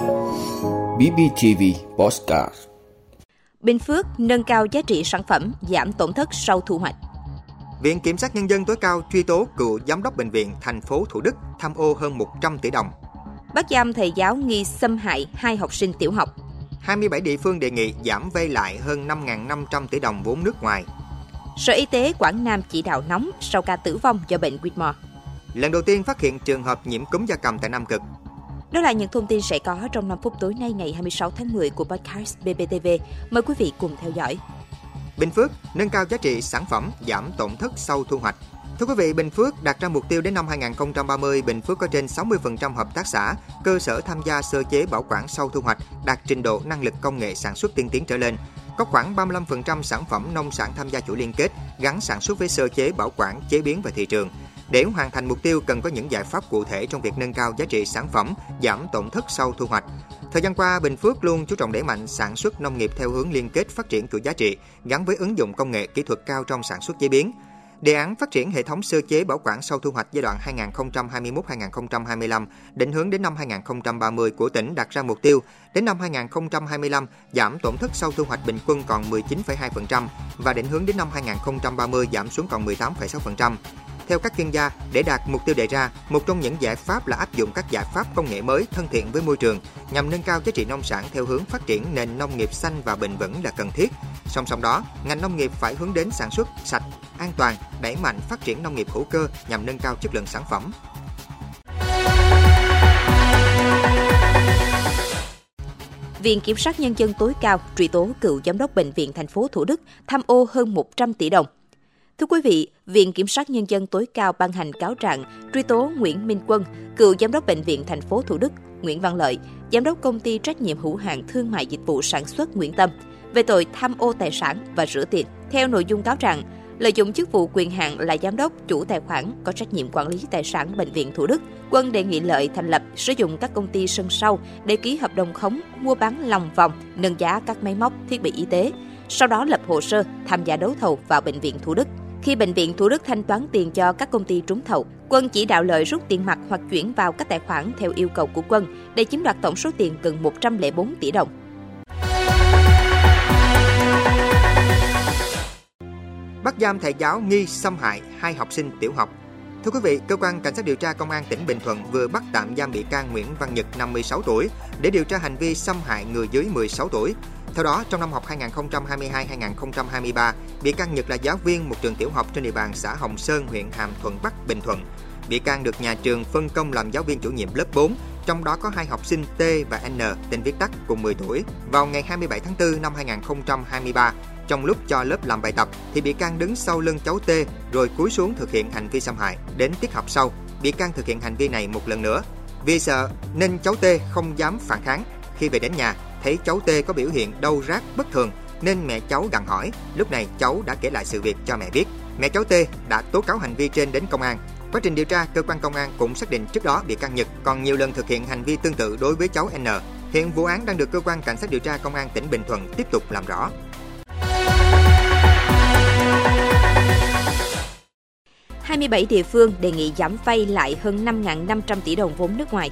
BBTV Postcard Bình Phước nâng cao giá trị sản phẩm, giảm tổn thất sau thu hoạch. Viện Kiểm sát Nhân dân tối cao truy tố cựu giám đốc bệnh viện thành phố Thủ Đức tham ô hơn 100 tỷ đồng. Bắt giam thầy giáo nghi xâm hại hai học sinh tiểu học. 27 địa phương đề nghị giảm vay lại hơn 5.500 tỷ đồng vốn nước ngoài. Sở Y tế Quảng Nam chỉ đạo nóng sau ca tử vong do bệnh Whitmore. Lần đầu tiên phát hiện trường hợp nhiễm cúm gia cầm tại Nam Cực. Đó là những thông tin sẽ có trong 5 phút tối nay ngày 26 tháng 10 của podcast BBTV. Mời quý vị cùng theo dõi. Bình Phước nâng cao giá trị sản phẩm, giảm tổn thất sau thu hoạch. Thưa quý vị, Bình Phước đặt ra mục tiêu đến năm 2030, Bình Phước có trên 60% hợp tác xã, cơ sở tham gia sơ chế bảo quản sau thu hoạch, đạt trình độ năng lực công nghệ sản xuất tiên tiến trở lên. Có khoảng 35% sản phẩm nông sản tham gia chuỗi liên kết, gắn sản xuất với sơ chế bảo quản, chế biến và thị trường. Để hoàn thành mục tiêu cần có những giải pháp cụ thể trong việc nâng cao giá trị sản phẩm, giảm tổn thất sau thu hoạch. Thời gian qua, Bình Phước luôn chú trọng đẩy mạnh sản xuất nông nghiệp theo hướng liên kết phát triển chuỗi giá trị, gắn với ứng dụng công nghệ kỹ thuật cao trong sản xuất chế biến. Đề án phát triển hệ thống sơ chế bảo quản sau thu hoạch giai đoạn 2021-2025 định hướng đến năm 2030 của tỉnh đặt ra mục tiêu đến năm 2025 giảm tổn thất sau thu hoạch bình quân còn 19,2% và định hướng đến năm 2030 giảm xuống còn 18,6%. Theo các chuyên gia, để đạt mục tiêu đề ra, một trong những giải pháp là áp dụng các giải pháp công nghệ mới thân thiện với môi trường nhằm nâng cao giá trị nông sản theo hướng phát triển nền nông nghiệp xanh và bền vững là cần thiết. Song song đó, ngành nông nghiệp phải hướng đến sản xuất sạch, an toàn, đẩy mạnh phát triển nông nghiệp hữu cơ nhằm nâng cao chất lượng sản phẩm. Viện Kiểm sát Nhân dân tối cao truy tố cựu giám đốc bệnh viện thành phố Thủ Đức tham ô hơn 100 tỷ đồng. Thưa quý vị, Viện Kiểm sát Nhân dân tối cao ban hành cáo trạng truy tố Nguyễn Minh Quân, cựu giám đốc bệnh viện thành phố Thủ Đức, Nguyễn Văn Lợi, giám đốc công ty trách nhiệm hữu hạn thương mại dịch vụ sản xuất Nguyễn Tâm về tội tham ô tài sản và rửa tiền. Theo nội dung cáo trạng, lợi dụng chức vụ quyền hạn là giám đốc chủ tài khoản có trách nhiệm quản lý tài sản bệnh viện Thủ Đức, Quân đề nghị Lợi thành lập sử dụng các công ty sân sau để ký hợp đồng khống mua bán lòng vòng, nâng giá các máy móc, thiết bị y tế, sau đó lập hồ sơ tham gia đấu thầu vào bệnh viện Thủ Đức. Khi bệnh viện Thủ Đức thanh toán tiền cho các công ty trúng thầu, Quân chỉ đạo Lợi rút tiền mặt hoặc chuyển vào các tài khoản theo yêu cầu của Quân để chiếm đoạt tổng số tiền gần 104 tỷ đồng. Bắt giam thầy giáo nghi xâm hại hai học sinh tiểu học. Thưa quý vị, cơ quan cảnh sát điều tra công an tỉnh Bình Thuận vừa bắt tạm giam bị can Nguyễn Văn Nhật 56 tuổi để điều tra hành vi xâm hại người dưới 16 tuổi. Theo đó, trong năm học 2022-2023, bị can Nhật là giáo viên một trường tiểu học trên địa bàn xã Hồng Sơn, huyện Hàm Thuận Bắc, Bình Thuận. Bị can được nhà trường phân công làm giáo viên chủ nhiệm lớp 4, trong đó có hai học sinh T và N, tên viết tắt, cùng 10 tuổi. Vào ngày 27 tháng 4 năm 2023, trong lúc cho lớp làm bài tập thì bị can đứng sau lưng cháu T rồi cúi xuống thực hiện hành vi xâm hại. Đến tiết học sau, bị can thực hiện hành vi này một lần nữa. Vì sợ nên cháu T không dám phản kháng. Khi về đến nhà, thấy cháu T có biểu hiện đau rát bất thường nên mẹ cháu gặng hỏi. Lúc này cháu đã kể lại sự việc cho mẹ biết. Mẹ cháu T đã tố cáo hành vi trên đến công an. Quá trình điều tra, cơ quan công an cũng xác định trước đó bị can Nhật còn nhiều lần thực hiện hành vi tương tự đối với cháu N. Hiện vụ án đang được cơ quan cảnh sát điều tra công an tỉnh Bình Thuận tiếp tục làm rõ. 27 địa phương đề nghị giảm vay lại hơn 5.500 tỷ đồng vốn nước ngoài.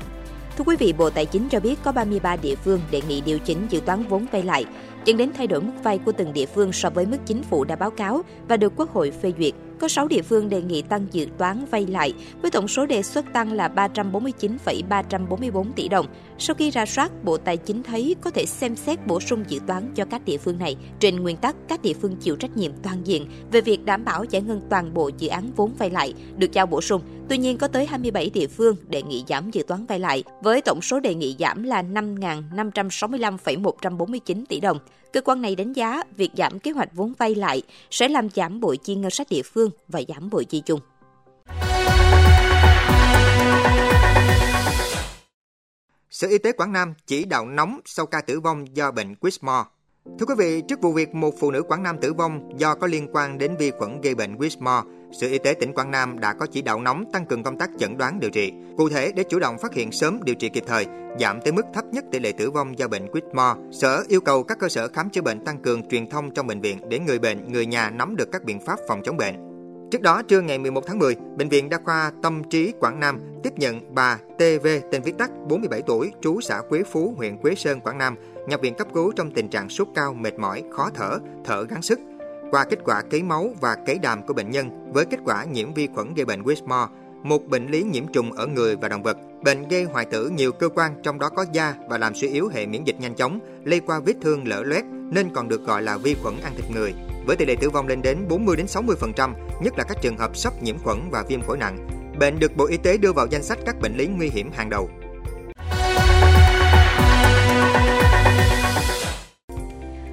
Thưa quý vị, Bộ Tài chính cho biết có 33 địa phương đề nghị điều chỉnh dự toán vốn vay lại, dẫn đến thay đổi mức vay của từng địa phương so với mức chính phủ đã báo cáo và được Quốc hội phê duyệt. Có 6 địa phương đề nghị tăng dự toán vay lại với tổng số đề xuất tăng là 349,344 tỷ đồng. Sau khi ra soát, Bộ Tài chính thấy có thể xem xét bổ sung dự toán cho các địa phương này. Trên nguyên tắc, các địa phương chịu trách nhiệm toàn diện về việc đảm bảo giải ngân toàn bộ dự án vốn vay lại được giao bổ sung. Tuy nhiên, có tới 27 địa phương đề nghị giảm dự toán vay lại, với tổng số đề nghị giảm là 5.565,149 tỷ đồng. Cơ quan này đánh giá việc giảm kế hoạch vốn vay lại sẽ làm giảm bội chi ngân sách địa phương và giảm bội chi chung. Sở Y tế Quảng Nam chỉ đạo nóng sau ca tử vong do bệnh Quismore. Thưa quý vị, trước vụ việc một phụ nữ Quảng Nam tử vong do có liên quan đến vi khuẩn gây bệnh Whitmore, Sở Y tế tỉnh Quảng Nam đã có chỉ đạo nóng tăng cường công tác chẩn đoán điều trị. Cụ thể, để chủ động phát hiện sớm điều trị kịp thời, giảm tới mức thấp nhất tỷ lệ tử vong do bệnh Whitmore, Sở yêu cầu các cơ sở khám chữa bệnh tăng cường truyền thông trong bệnh viện để người bệnh, người nhà nắm được các biện pháp phòng chống bệnh. Trước đó, trưa ngày 11 tháng 10, Bệnh viện Đa khoa Tâm Trí Quảng Nam tiếp nhận bà TV tên viết tắt 47 tuổi, trú xã Quế Phú, huyện Quế Sơn, Quảng Nam, nhập viện cấp cứu trong tình trạng sốt cao, mệt mỏi, khó thở, thở gắng sức. Qua kết quả cấy máu và cấy đàm của bệnh nhân với kết quả nhiễm vi khuẩn gây bệnh Whitmore, một bệnh lý nhiễm trùng ở người và động vật. Bệnh gây hoại tử nhiều cơ quan trong đó có da và làm suy yếu hệ miễn dịch nhanh chóng, lây qua vết thương lở loét nên còn được gọi là vi khuẩn ăn thịt người. Với tỷ lệ tử vong lên đến 40 đến 60%, nhất là các trường hợp sốc nhiễm khuẩn và viêm phổi nặng. Bệnh được Bộ Y tế đưa vào danh sách các bệnh lý nguy hiểm hàng đầu.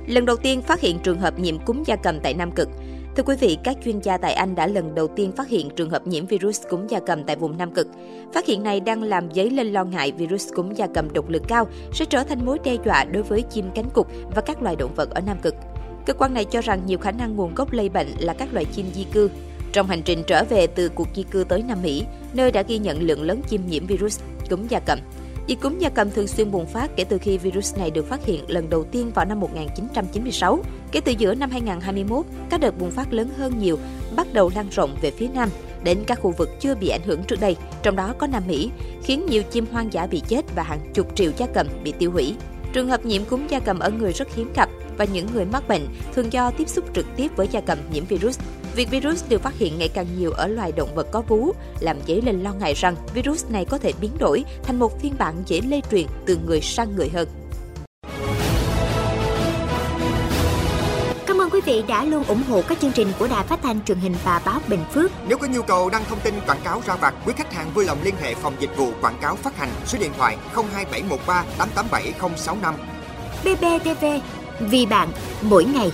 Lần đầu tiên phát hiện trường hợp nhiễm cúm gia cầm tại Nam Cực. Thưa quý vị, các chuyên gia tại Anh đã lần đầu tiên phát hiện trường hợp nhiễm virus cúm gia cầm tại vùng Nam Cực. Phát hiện này đang làm dấy lên lo ngại virus cúm gia cầm độc lực cao sẽ trở thành mối đe dọa đối với chim cánh cụt và các loài động vật ở Nam Cực. Cơ quan này cho rằng nhiều khả năng nguồn gốc lây bệnh là các loài chim di cư. Trong hành trình trở về từ cuộc di cư tới Nam Mỹ, nơi đã ghi nhận lượng lớn chim nhiễm virus cúm gia cầm. Dịch cúm gia cầm thường xuyên bùng phát kể từ khi virus này được phát hiện lần đầu tiên vào năm 1996. Kể từ giữa năm 2021, các đợt bùng phát lớn hơn nhiều, bắt đầu lan rộng về phía Nam, đến các khu vực chưa bị ảnh hưởng trước đây, trong đó có Nam Mỹ, khiến nhiều chim hoang dã bị chết và hàng chục triệu gia cầm bị tiêu hủy. Trường hợp nhiễm cúm gia cầm ở người rất hiếm gặp và những người mắc bệnh thường do tiếp xúc trực tiếp với gia cầm nhiễm virus. Việc virus được phát hiện ngày càng nhiều ở loài động vật có vú làm dấy lên lo ngại rằng virus này có thể biến đổi thành một phiên bản dễ lây truyền từ người sang người hơn. Cảm ơn quý vị đã luôn ủng hộ các chương trình của Đài Phát thanh truyền hình và báo Bình Phước. Nếu có nhu cầu đăng thông tin quảng cáo ra vặt, quý khách hàng vui lòng liên hệ phòng dịch vụ quảng cáo phát hành số điện thoại 02713 887065. BBTV, vì bạn, mỗi ngày.